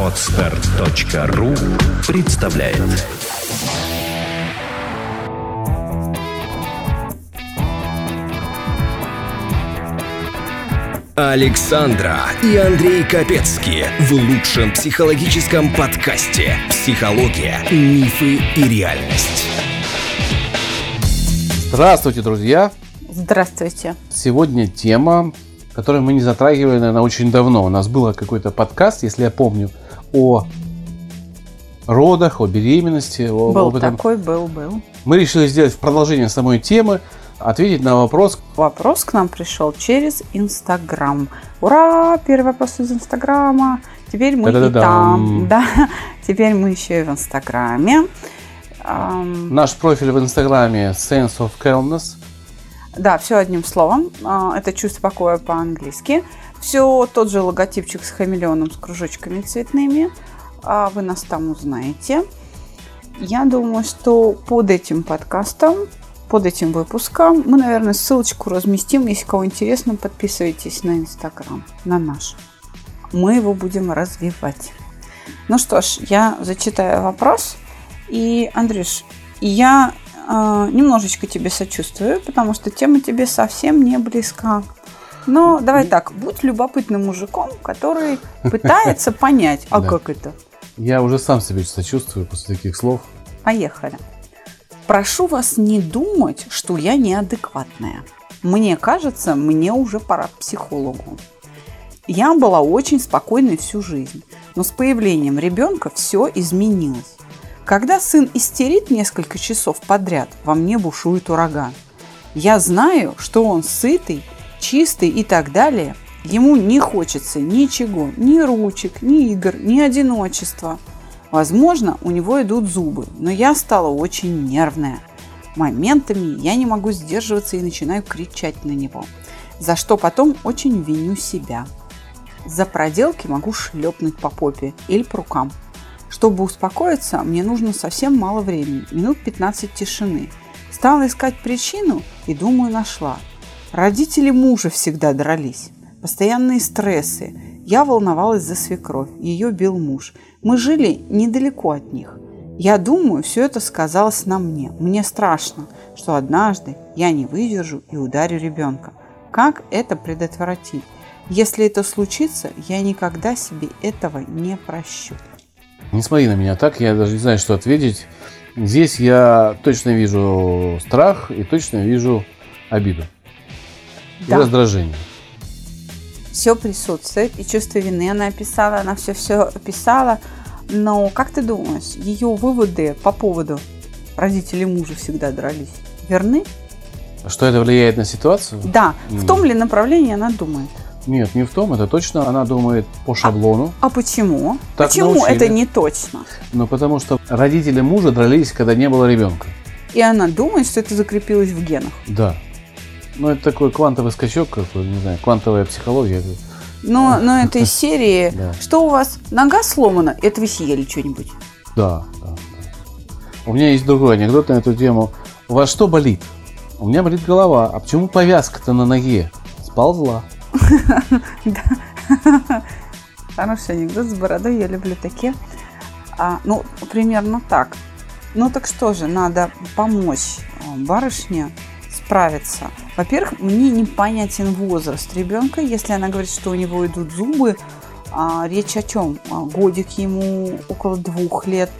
Отстар.ру представляет Александра и Андрей Капецки в лучшем психологическом подкасте «Психология, мифы и реальность». Здравствуйте, друзья! Здравствуйте. Сегодня тема, которую мы не затрагивали, наверное, очень давно. У нас был какой-то подкаст, если я помню, о родах, о беременности. О, Был об этом. такой, был, был. Мы решили сделать продолжение самой темы, ответить на вопрос, Вопрос к нам пришел через Инстаграм. Ура! Первый вопрос из Инстаграма. Теперь мы и Та-да-да-дам. там. Да, теперь мы еще и в Инстаграме. Ам, наш профиль в Инстаграме Sense of Calmness. Да, все одним словом. А, Это чувство покоя по-английски. Все тот же логотипчик с хамелеоном, с кружочками цветными. А, Вы нас там узнаете. Я думаю, что под этим подкастом, под этим выпуском мы, наверное, ссылочку разместим. Если кого интересно, подписывайтесь на Инстаграм, на наш. Мы его будем развивать. Ну что ж, я зачитаю вопрос. И, Андрюш, я э, немножечко тебе сочувствую, потому что тема тебе совсем не близка. Но давай так, будь любопытным мужиком, который пытается понять, а Да. как это? Я уже сам себе сочувствую после таких слов. Поехали. Прошу вас не думать, что я неадекватная. Мне кажется, мне уже пора к психологу. Я была очень спокойной всю жизнь, но с появлением ребенка все изменилось. Когда сын истерит несколько часов подряд, во мне бушует ураган. Я знаю, что он сытый, чистый и так далее. Ему не хочется ничего, ни ручек, ни игр, ни одиночества. Возможно, у него идут зубы, но я стала очень нервная. Моментами я не могу сдерживаться и начинаю кричать на него, за что потом очень виню себя. За проделки могу шлепнуть по попе или по рукам. Чтобы успокоиться, мне нужно совсем мало времени, минут 15 тишины. Стала искать причину и, думаю, нашла. Родители мужа всегда дрались. Постоянные стрессы. Я волновалась за свекровь, ее бил муж. Мы жили недалеко от них. Я думаю, все это сказалось на мне. Мне страшно, что однажды я не выдержу и ударю ребенка. Как это предотвратить? Если это случится, я никогда себе этого не прощу. Не смотри на меня так, я даже не знаю, что ответить. Здесь я точно вижу страх и точно вижу обиду. И Да. раздражение. Все присутствует, и чувство вины она описала, она все-все описала. Но как ты думаешь, ее выводы по поводу родителей мужа всегда дрались верны? Что это влияет на ситуацию? Да. В М. том ли направлении она думает? Нет, не в том, это точно она думает по шаблону. А почему? Так почему научили. это не точно? Но потому что родители мужа дрались, когда не было ребенка. И она думает, что это закрепилось в генах. Да. Ну, это такой квантовый скачок, какой, не знаю, квантовая психология. Но, но это из серии, Да. что у вас нога сломана, это вы съели что-нибудь. Да, да, да. У меня есть другой анекдот на эту тему. У вас что болит? У меня болит голова. А почему повязка-то на ноге? Сползла. Хороший анекдот с бородой, я люблю такие. А, ну, примерно так. Ну так что же, надо помочь а, барышне справиться. Во-первых, мне непонятен возраст ребенка. Если она говорит, что у него идут зубы, а, речь о чем? А, годик ему около двух лет.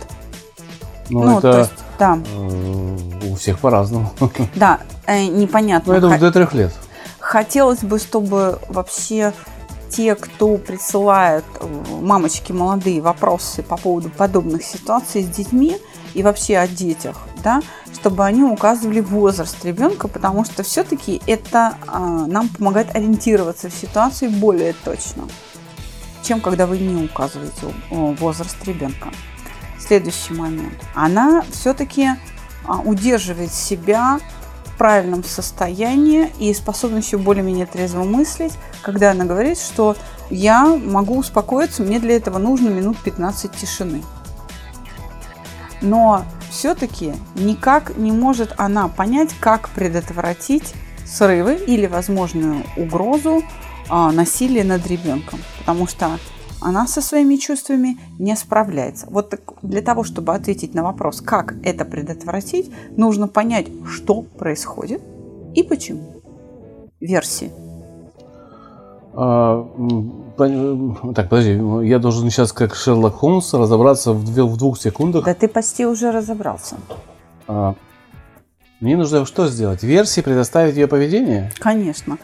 Ну, то это есть, да, э, у всех по-разному. да, э, непонятно. Ну, я думаю, до трех лет. Хотелось бы, чтобы вообще те, кто присылает э, мамочки молодые вопросы по поводу подобных ситуаций с детьми и вообще о детях, да, чтобы они указывали возраст ребенка, потому что все-таки это а, нам помогает ориентироваться в ситуации более точно, чем когда вы не указываете возраст ребенка. Следующий момент. Она все-таки удерживает себя правильном состоянии и способностью более-менее трезво мыслить, когда она говорит, что я могу успокоиться, мне для этого нужно минут 15 тишины. Но все-таки никак не может она понять, как предотвратить срывы или возможную угрозу а, насилие над ребенком, потому что она со своими чувствами не справляется. Вот так для того, чтобы ответить на вопрос, как это предотвратить, нужно понять, что происходит и почему. Версии. А, так, подожди, я должен сейчас как Шерлок Холмс разобраться в, две, в двух секундах. Да ты почти уже разобрался. А, мне нужно что сделать? Версии предоставить ее поведение? Конечно.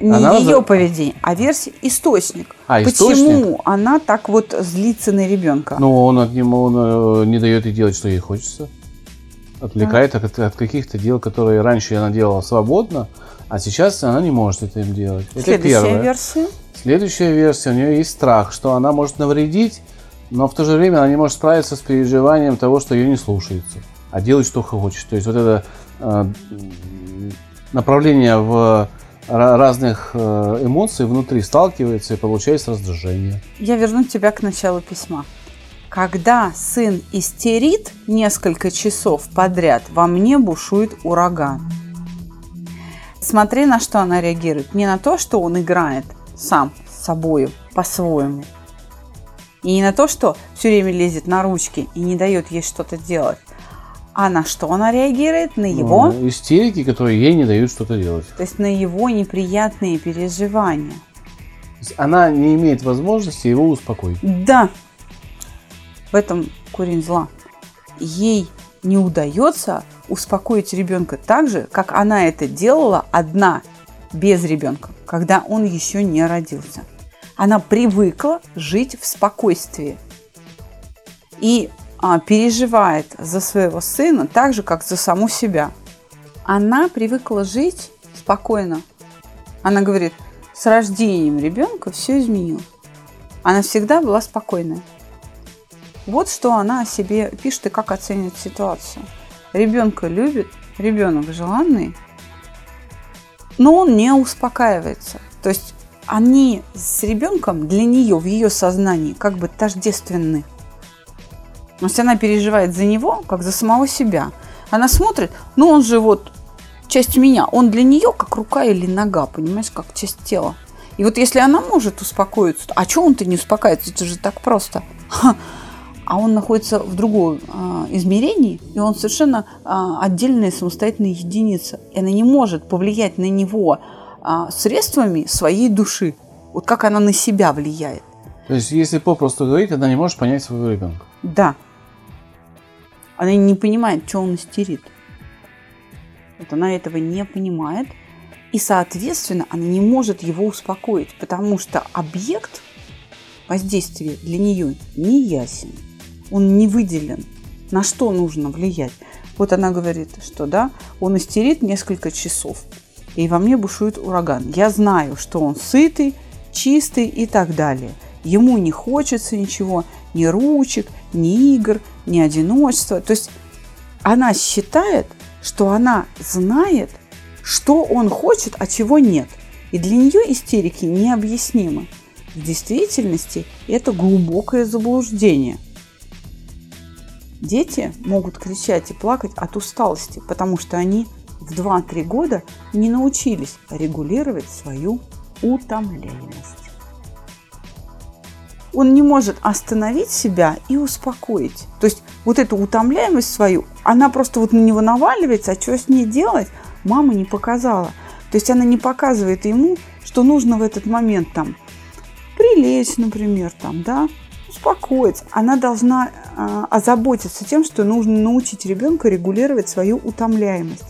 Не она ее за... поведение, а версия источник. А, Почему источник? она так вот злится на ребенка? Ну, он от него он, э, не дает ей делать, что ей хочется. Отвлекает а. от, от каких-то дел, которые раньше она делала свободно, а сейчас она не может это им делать. Следующая это первое. версия. Следующая версия, у нее есть страх, что она может навредить, но в то же время она не может справиться с переживанием того, что ее не слушается, а делать, что хочет. То есть вот это э, направление в разных э, эмоций внутри сталкивается и получается раздражение. Я верну тебя к началу письма. Когда сын истерит несколько часов подряд, во мне бушует ураган. Смотри, на что она реагирует. Не на то, что он играет сам с собой по-своему. И не на то, что все время лезет на ручки и не дает ей что-то делать. А на что она реагирует? На его... Ну, истерики, которые ей не дают что-то делать. То есть на его неприятные переживания. Она не имеет возможности его успокоить. Да. В этом корень зла. Ей не удается успокоить ребенка так же, как она это делала одна, без ребенка, когда он еще не родился. Она привыкла жить в спокойствии. И переживает за своего сына так же, как за саму себя. Она привыкла жить спокойно. Она говорит, с рождением ребенка все изменилось. Она всегда была спокойная. Вот что она о себе пишет и как оценивает ситуацию. Ребенка любит, ребенок желанный, но он не успокаивается. То есть они с ребенком для нее в ее сознании как бы тождественны. Но если она переживает за него, как за самого себя, она смотрит, ну он же вот часть меня, он для нее как рука или нога, понимаешь, как часть тела. И вот если она может успокоиться, а что он-то не успокаивается, это же так просто. А он находится в другом а, измерении, и он совершенно а, отдельная самостоятельная единица. И она не может повлиять на него а, средствами своей души. Вот как она на себя влияет. То есть, если попросту говорить, она не может понять своего ребенка. Да. Она не понимает, что он истерит. Вот она этого не понимает. И, соответственно, она не может его успокоить, потому что объект воздействия для нее не ясен. Он не выделен. На что нужно влиять? Вот она говорит, что да, он истерит несколько часов. И во мне бушует ураган. Я знаю, что он сытый, чистый и так далее. Ему не хочется ничего, ни ручек, ни игр, ни одиночества. То есть она считает, что она знает, что он хочет, а чего нет. И для нее истерики необъяснимы. В действительности это глубокое заблуждение. Дети могут кричать и плакать от усталости, потому что они в 2-3 года не научились регулировать свою утомляемость он не может остановить себя и успокоить. То есть вот эту утомляемость свою, она просто вот на него наваливается, а что с ней делать, мама не показала. То есть она не показывает ему, что нужно в этот момент там прилечь, например, там, да, успокоиться. Она должна э, озаботиться тем, что нужно научить ребенка регулировать свою утомляемость.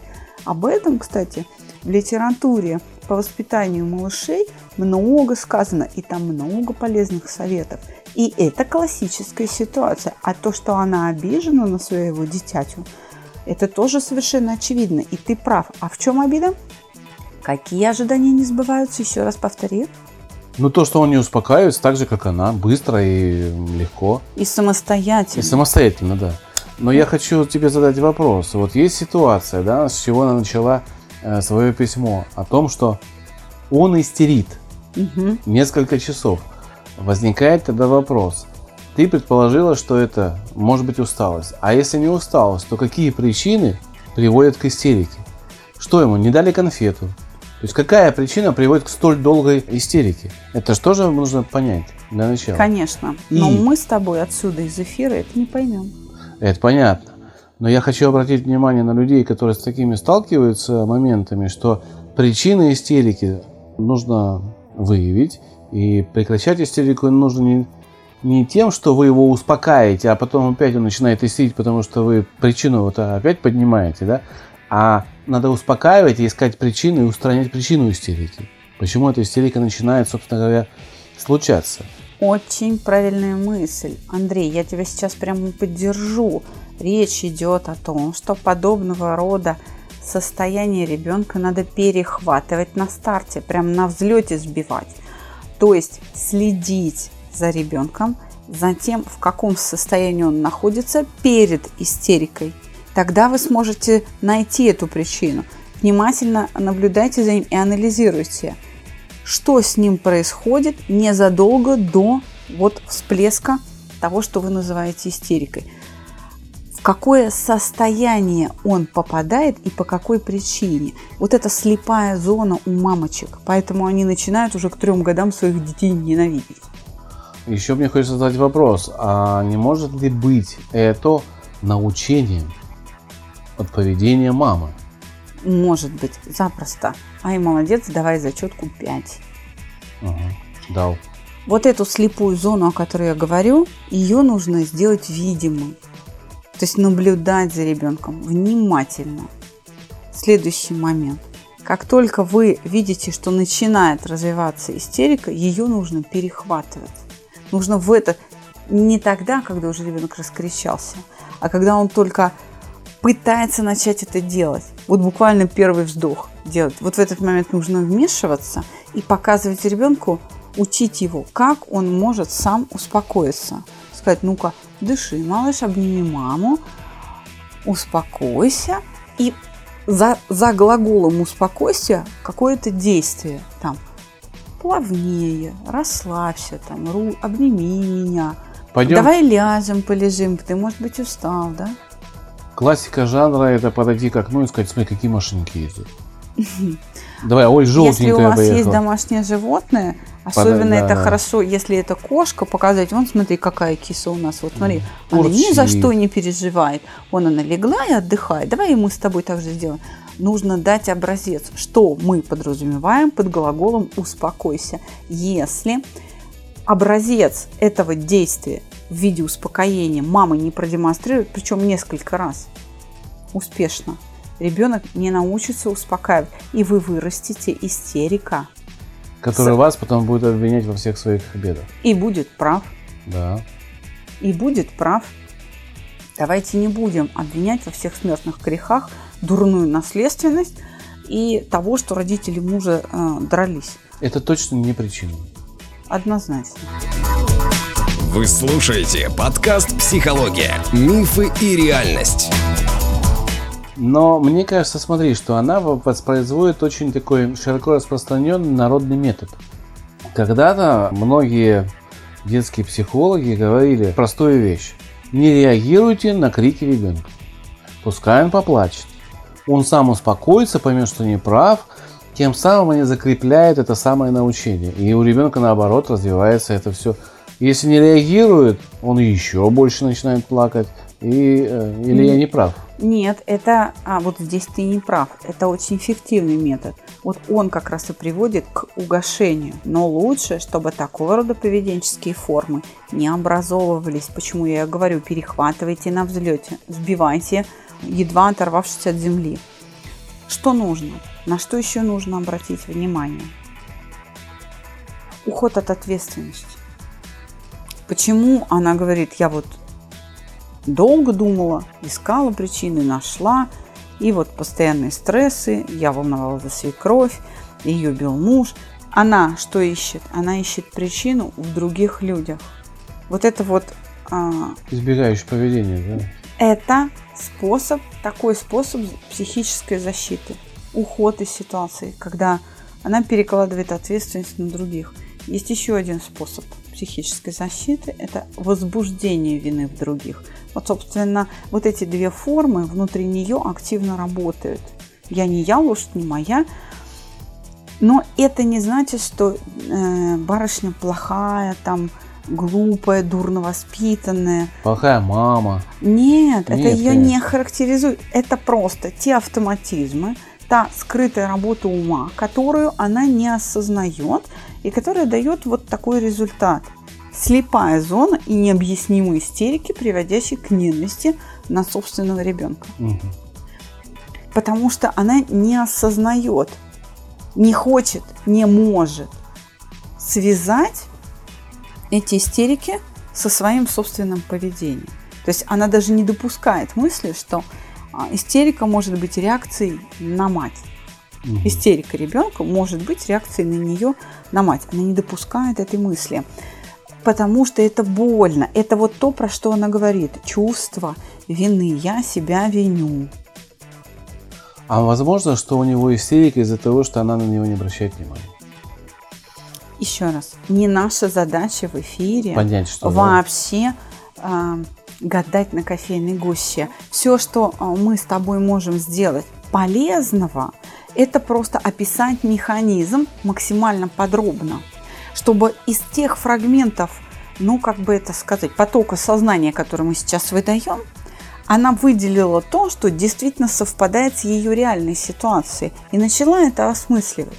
Об этом, кстати, в литературе по воспитанию малышей много сказано, и там много полезных советов. И это классическая ситуация. А то, что она обижена на своего дитятю, это тоже совершенно очевидно. И ты прав. А в чем обида? Какие ожидания не сбываются? Еще раз повтори. Ну, то, что он не успокаивается так же, как она, быстро и легко. И самостоятельно. И самостоятельно, да. Но я хочу тебе задать вопрос. Вот есть ситуация, да, с чего она начала свое письмо о том, что он истерит угу. несколько часов. Возникает тогда вопрос. Ты предположила, что это может быть усталость. А если не усталость, то какие причины приводят к истерике? Что ему, не дали конфету? То есть какая причина приводит к столь долгой истерике? Это же тоже нужно понять для начала. Конечно. Но мы с тобой отсюда из эфира это не поймем. Это понятно. Но я хочу обратить внимание на людей, которые с такими сталкиваются моментами, что причины истерики нужно выявить, и прекращать истерику нужно не, не тем, что вы его успокаиваете, а потом опять он начинает истерить, потому что вы причину вот опять поднимаете, да? А надо успокаивать и искать причины и устранять причину истерики. Почему эта истерика начинает, собственно говоря, случаться? Очень правильная мысль. Андрей, я тебя сейчас прямо поддержу. Речь идет о том, что подобного рода состояние ребенка надо перехватывать на старте, прям на взлете сбивать. То есть следить за ребенком, за тем, в каком состоянии он находится перед истерикой. Тогда вы сможете найти эту причину. Внимательно наблюдайте за ним и анализируйте, что с ним происходит незадолго до вот всплеска того, что вы называете истерикой в какое состояние он попадает и по какой причине. Вот это слепая зона у мамочек, поэтому они начинают уже к трем годам своих детей ненавидеть. Еще мне хочется задать вопрос, а не может ли быть это научением от поведения мамы? Может быть, запросто. Ай, молодец, давай зачетку 5. Угу, дал. Вот эту слепую зону, о которой я говорю, ее нужно сделать видимой. То есть наблюдать за ребенком внимательно. Следующий момент. Как только вы видите, что начинает развиваться истерика, ее нужно перехватывать. Нужно в это не тогда, когда уже ребенок раскричался, а когда он только пытается начать это делать. Вот буквально первый вздох делать. Вот в этот момент нужно вмешиваться и показывать ребенку, учить его, как он может сам успокоиться сказать, ну-ка, дыши, малыш, обними маму, успокойся. И за, за глаголом успокойся какое-то действие. Там, плавнее, расслабься, там, ру, обними меня. Пойдем. Давай ляжем, полежим, ты, может быть, устал, да? Классика жанра – это подойти к окну и сказать, смотри, какие машинки ездят. Давай, ой, желтенькая Если у вас поехала. есть домашнее животное, особенно Под... это хорошо, если это кошка, показать, вон, смотри, какая киса у нас, вот смотри, Урчи. она ни за что не переживает. Вон она легла и отдыхает. Давай и мы с тобой так же сделаем. Нужно дать образец, что мы подразумеваем под глаголом «успокойся». Если образец этого действия в виде успокоения мама не продемонстрирует, причем несколько раз, успешно – ребенок не научится успокаивать, и вы вырастите истерика. Который вас потом будет обвинять во всех своих бедах. И будет прав. Да. И будет прав. Давайте не будем обвинять во всех смертных грехах дурную наследственность и того, что родители мужа э, дрались. Это точно не причина. Однозначно. Вы слушаете подкаст «Психология. Мифы и реальность». Но мне кажется, смотри, что она воспроизводит очень такой широко распространенный народный метод. Когда-то многие детские психологи говорили простую вещь. Не реагируйте на крики ребенка. Пускай он поплачет. Он сам успокоится, поймет, что не прав, тем самым они закрепляют это самое научение. И у ребенка наоборот развивается это все. Если не реагирует, он еще больше начинает плакать. И, э, или я не прав? Нет, это, а вот здесь ты не прав, это очень эффективный метод. Вот он как раз и приводит к угошению. Но лучше, чтобы такого рода поведенческие формы не образовывались. Почему я говорю, перехватывайте на взлете, сбивайте, едва оторвавшись от земли. Что нужно? На что еще нужно обратить внимание? Уход от ответственности. Почему она говорит, я вот долго думала, искала причины, нашла. И вот постоянные стрессы, я волновалась за свекровь, ее бил муж. Она что ищет? Она ищет причину в других людях. Вот это вот... А, Избегающее поведение, да? Это способ, такой способ психической защиты. Уход из ситуации, когда она перекладывает ответственность на других. Есть еще один способ психической защиты – это возбуждение вины в других – вот, собственно, вот эти две формы внутри нее активно работают. Я не я, лошадь не моя. Но это не значит, что э, барышня плохая, там, глупая, дурно воспитанная. Плохая мама. Нет, Нет это ее конечно. не характеризует. Это просто те автоматизмы, та скрытая работа ума, которую она не осознает и которая дает вот такой результат. Слепая зона и необъяснимые истерики, приводящие к ненависти на собственного ребенка. Угу. Потому что она не осознает, не хочет, не может связать эти истерики со своим собственным поведением. То есть она даже не допускает мысли, что истерика может быть реакцией на мать. Угу. Истерика ребенка может быть реакцией на нее, на мать. Она не допускает этой мысли. Потому что это больно. Это вот то, про что она говорит. Чувство вины. Я себя виню. А возможно, что у него истерика из-за того, что она на него не обращает внимания? Еще раз, не наша задача в эфире Понять, что вообще да. Гадать на кофейной гуще. Все, что э, мы с тобой можем сделать полезного, это просто описать механизм максимально подробно, чтобы из тех фрагментов, ну, как бы это сказать, потока сознания, который мы сейчас выдаем, она выделила то, что действительно совпадает с ее реальной ситуацией и начала это осмысливать.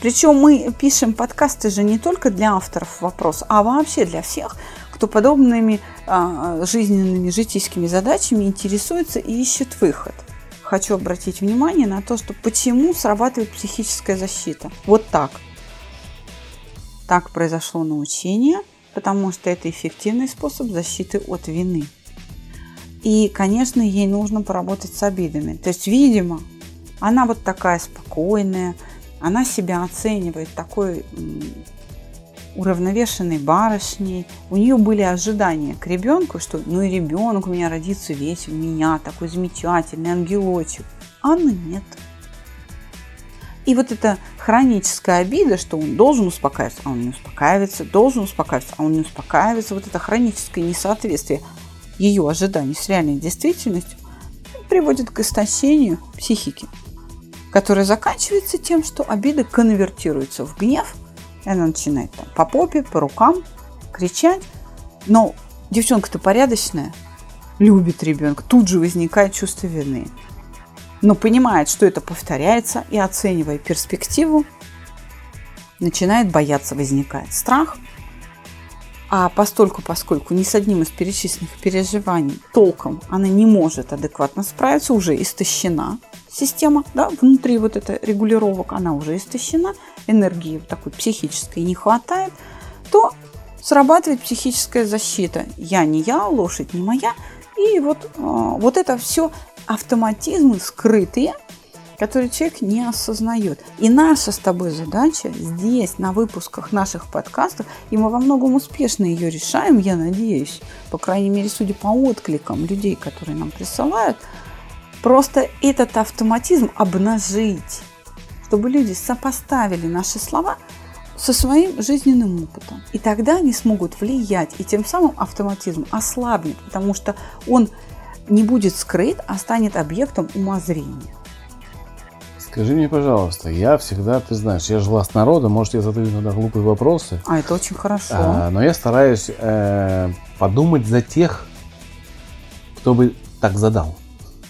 Причем мы пишем подкасты же не только для авторов вопроса, а вообще для всех, кто подобными а, жизненными, житейскими задачами интересуется и ищет выход. Хочу обратить внимание на то, что почему срабатывает психическая защита. Вот так. Так произошло научение, потому что это эффективный способ защиты от вины. И, конечно, ей нужно поработать с обидами. То есть, видимо, она вот такая спокойная, она себя оценивает такой уравновешенной барышней. У нее были ожидания к ребенку, что ну и ребенок у меня родится весь в меня, такой замечательный ангелочек. Анны нет. И вот эта хроническая обида, что он должен успокаиваться, а он не успокаивается, должен успокаиваться, а он не успокаивается, вот это хроническое несоответствие ее ожиданий с реальной действительностью приводит к истощению психики которая заканчивается тем, что обида конвертируется в гнев, она начинает там, по попе, по рукам кричать. Но девчонка-то порядочная, любит ребенка, тут же возникает чувство вины. Но понимает, что это повторяется, и оценивая перспективу, начинает бояться, возникает страх. А постольку, поскольку ни с одним из перечисленных переживаний толком она не может адекватно справиться, уже истощена, система, да, внутри вот этой регулировок, она уже истощена, энергии такой психической не хватает, то срабатывает психическая защита. Я не я, лошадь не моя. И вот, э, вот это все автоматизмы скрытые, которые человек не осознает. И наша с тобой задача здесь, на выпусках наших подкастов, и мы во многом успешно ее решаем, я надеюсь, по крайней мере, судя по откликам людей, которые нам присылают – Просто этот автоматизм обнажить, чтобы люди сопоставили наши слова со своим жизненным опытом. И тогда они смогут влиять, и тем самым автоматизм ослабнет, потому что он не будет скрыт, а станет объектом умозрения. Скажи мне, пожалуйста, я всегда, ты знаешь, я же глаз народа, может, я задаю иногда глупые вопросы. А это очень хорошо. А, но я стараюсь э, подумать за тех, кто бы так задал.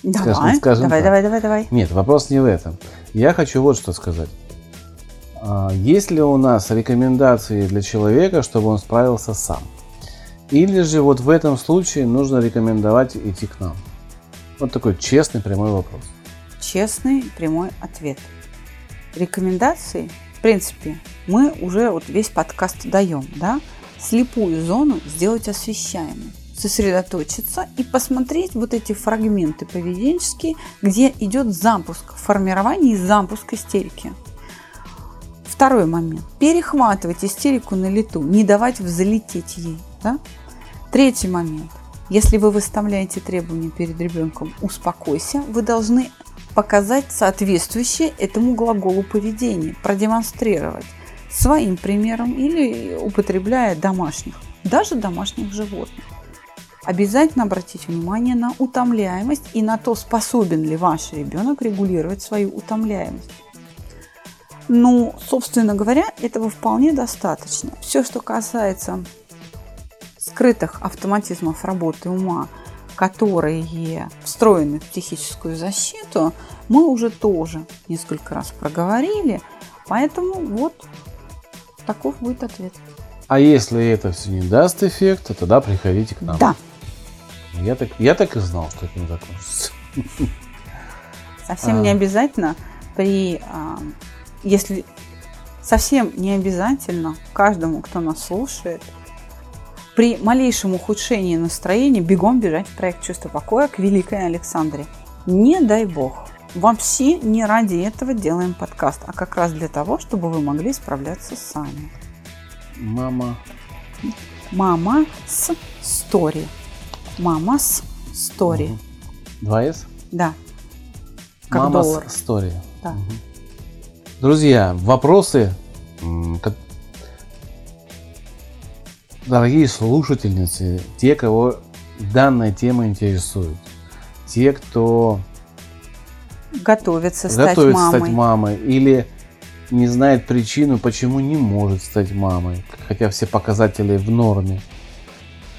Давай, скажем, скажем давай, так. давай, давай, давай. Нет, вопрос не в этом. Я хочу вот что сказать. А, есть ли у нас рекомендации для человека, чтобы он справился сам? Или же вот в этом случае нужно рекомендовать идти к нам? Вот такой честный прямой вопрос. Честный прямой ответ. Рекомендации, в принципе, мы уже вот весь подкаст даем, да? Слепую зону сделать освещаемой сосредоточиться и посмотреть вот эти фрагменты поведенческие, где идет запуск формирования и запуск истерики. Второй момент. Перехватывать истерику на лету, не давать взлететь ей. Да? Третий момент. Если вы выставляете требования перед ребенком «успокойся», вы должны показать соответствующее этому глаголу поведение, продемонстрировать своим примером или употребляя домашних, даже домашних животных обязательно обратить внимание на утомляемость и на то, способен ли ваш ребенок регулировать свою утомляемость. Ну, собственно говоря, этого вполне достаточно. Все, что касается скрытых автоматизмов работы ума, которые встроены в психическую защиту, мы уже тоже несколько раз проговорили. Поэтому вот таков будет ответ. А если это все не даст эффекта, тогда приходите к нам. Да. Я так, я так и знал, что это не закончится. Совсем А. не обязательно при, а, если совсем не обязательно каждому, кто нас слушает, при малейшем ухудшении настроения бегом бежать в проект «Чувство покоя» к Великой Александре. Не дай бог. Вообще не ради этого делаем подкаст, а как раз для того, чтобы вы могли справляться сами. Мама. Мама с стори. Мама с стори. Мгм. 2С? Да. Как Мама доллар. с история. Да. Друзья, вопросы, дорогие слушательницы, те, кого данная тема интересует, те, кто Готовится стать готовится мамой. стать мамой или не знает причину, почему не может стать мамой, хотя все показатели в норме.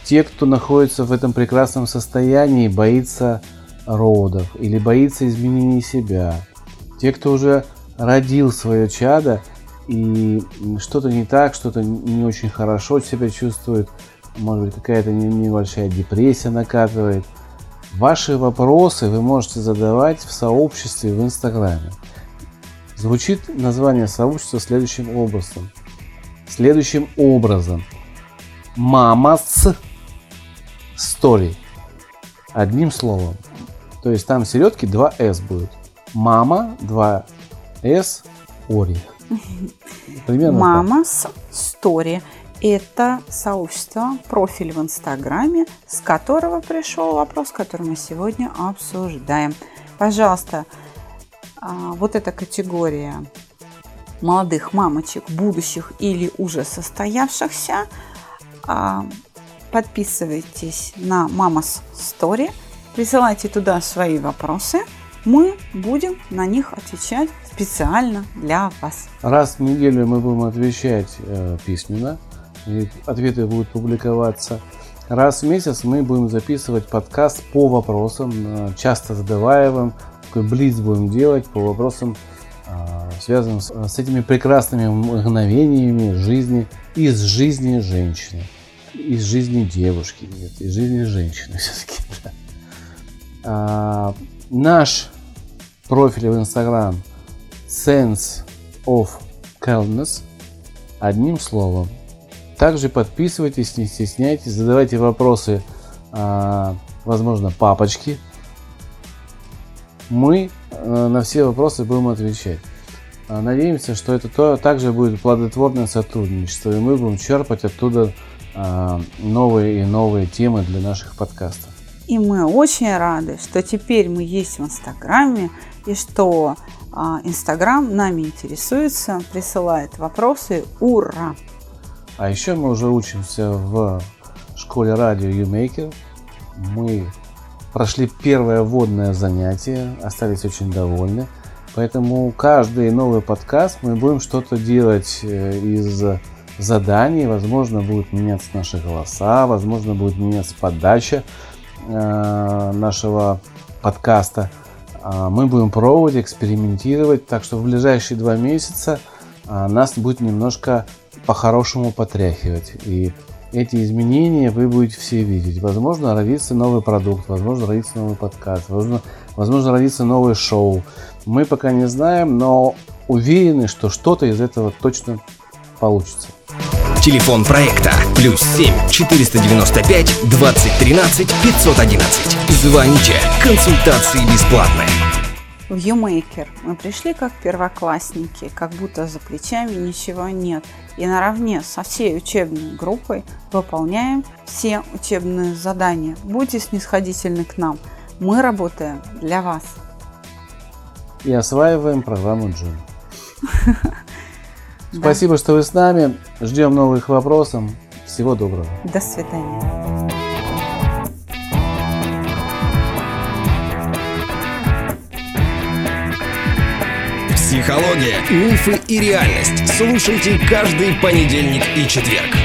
Те, кто находится в этом прекрасном состоянии, боится родов или боится изменений себя. Те, кто уже родил свое чадо и что-то не так, что-то не очень хорошо себя чувствует, может быть какая-то не- небольшая депрессия накатывает. Ваши вопросы вы можете задавать в сообществе в Инстаграме. Звучит название сообщества следующим образом. Следующим образом. Мама стори. Одним словом. То есть там в середке 2 с будет. Мама 2 с ори. Примерно. Мама с стори. Это сообщество, профиль в Инстаграме, с которого пришел вопрос, который мы сегодня обсуждаем. Пожалуйста, а, вот эта категория молодых мамочек, будущих или уже состоявшихся, а, подписывайтесь на Мамас Story, присылайте туда свои вопросы, мы будем на них отвечать специально для вас. Раз в неделю мы будем отвечать э, письменно, и ответы будут публиковаться. Раз в месяц мы будем записывать подкаст по вопросам, э, часто задаваемым. Такой блиц будем делать по вопросам, э, связанным с, с этими прекрасными мгновениями жизни, из жизни женщины. Из жизни девушки, нет, из жизни женщины все-таки. да. А, наш профиль в Инстаграм Sense of Calmness. Одним словом. Также подписывайтесь, не стесняйтесь, задавайте вопросы, а, возможно, папочки. Мы а, на все вопросы будем отвечать. А, Надеемся, что это то, также будет плодотворное сотрудничество, и мы будем черпать оттуда новые и новые темы для наших подкастов. И мы очень рады, что теперь мы есть в Инстаграме, и что а, Инстаграм нами интересуется, присылает вопросы. Ура! А еще мы уже учимся в школе радио YouMaker. Мы прошли первое вводное занятие, остались очень довольны. Поэтому каждый новый подкаст мы будем что-то делать э, из заданий. Возможно, будут меняться наши голоса, возможно, будет меняться подача э, нашего подкаста. А Мы будем пробовать, экспериментировать. Так что в ближайшие два месяца а, нас будет немножко по-хорошему потряхивать. И эти изменения вы будете все видеть. Возможно, родится новый продукт, возможно, родится новый подкаст, возможно, возможно родится новое шоу. Мы пока не знаем, но уверены, что что-то из этого точно получится. Телефон проекта плюс 7 495 2013 511. Звоните. Консультации бесплатные. В YouMaker мы пришли как первоклассники, как будто за плечами ничего нет. И наравне со всей учебной группой выполняем все учебные задания. Будьте снисходительны к нам. Мы работаем для вас. И осваиваем программу Джун. Спасибо, что вы с нами. Ждем новых вопросов. Всего доброго. До свидания. Психология, мифы и реальность. Слушайте каждый понедельник и четверг.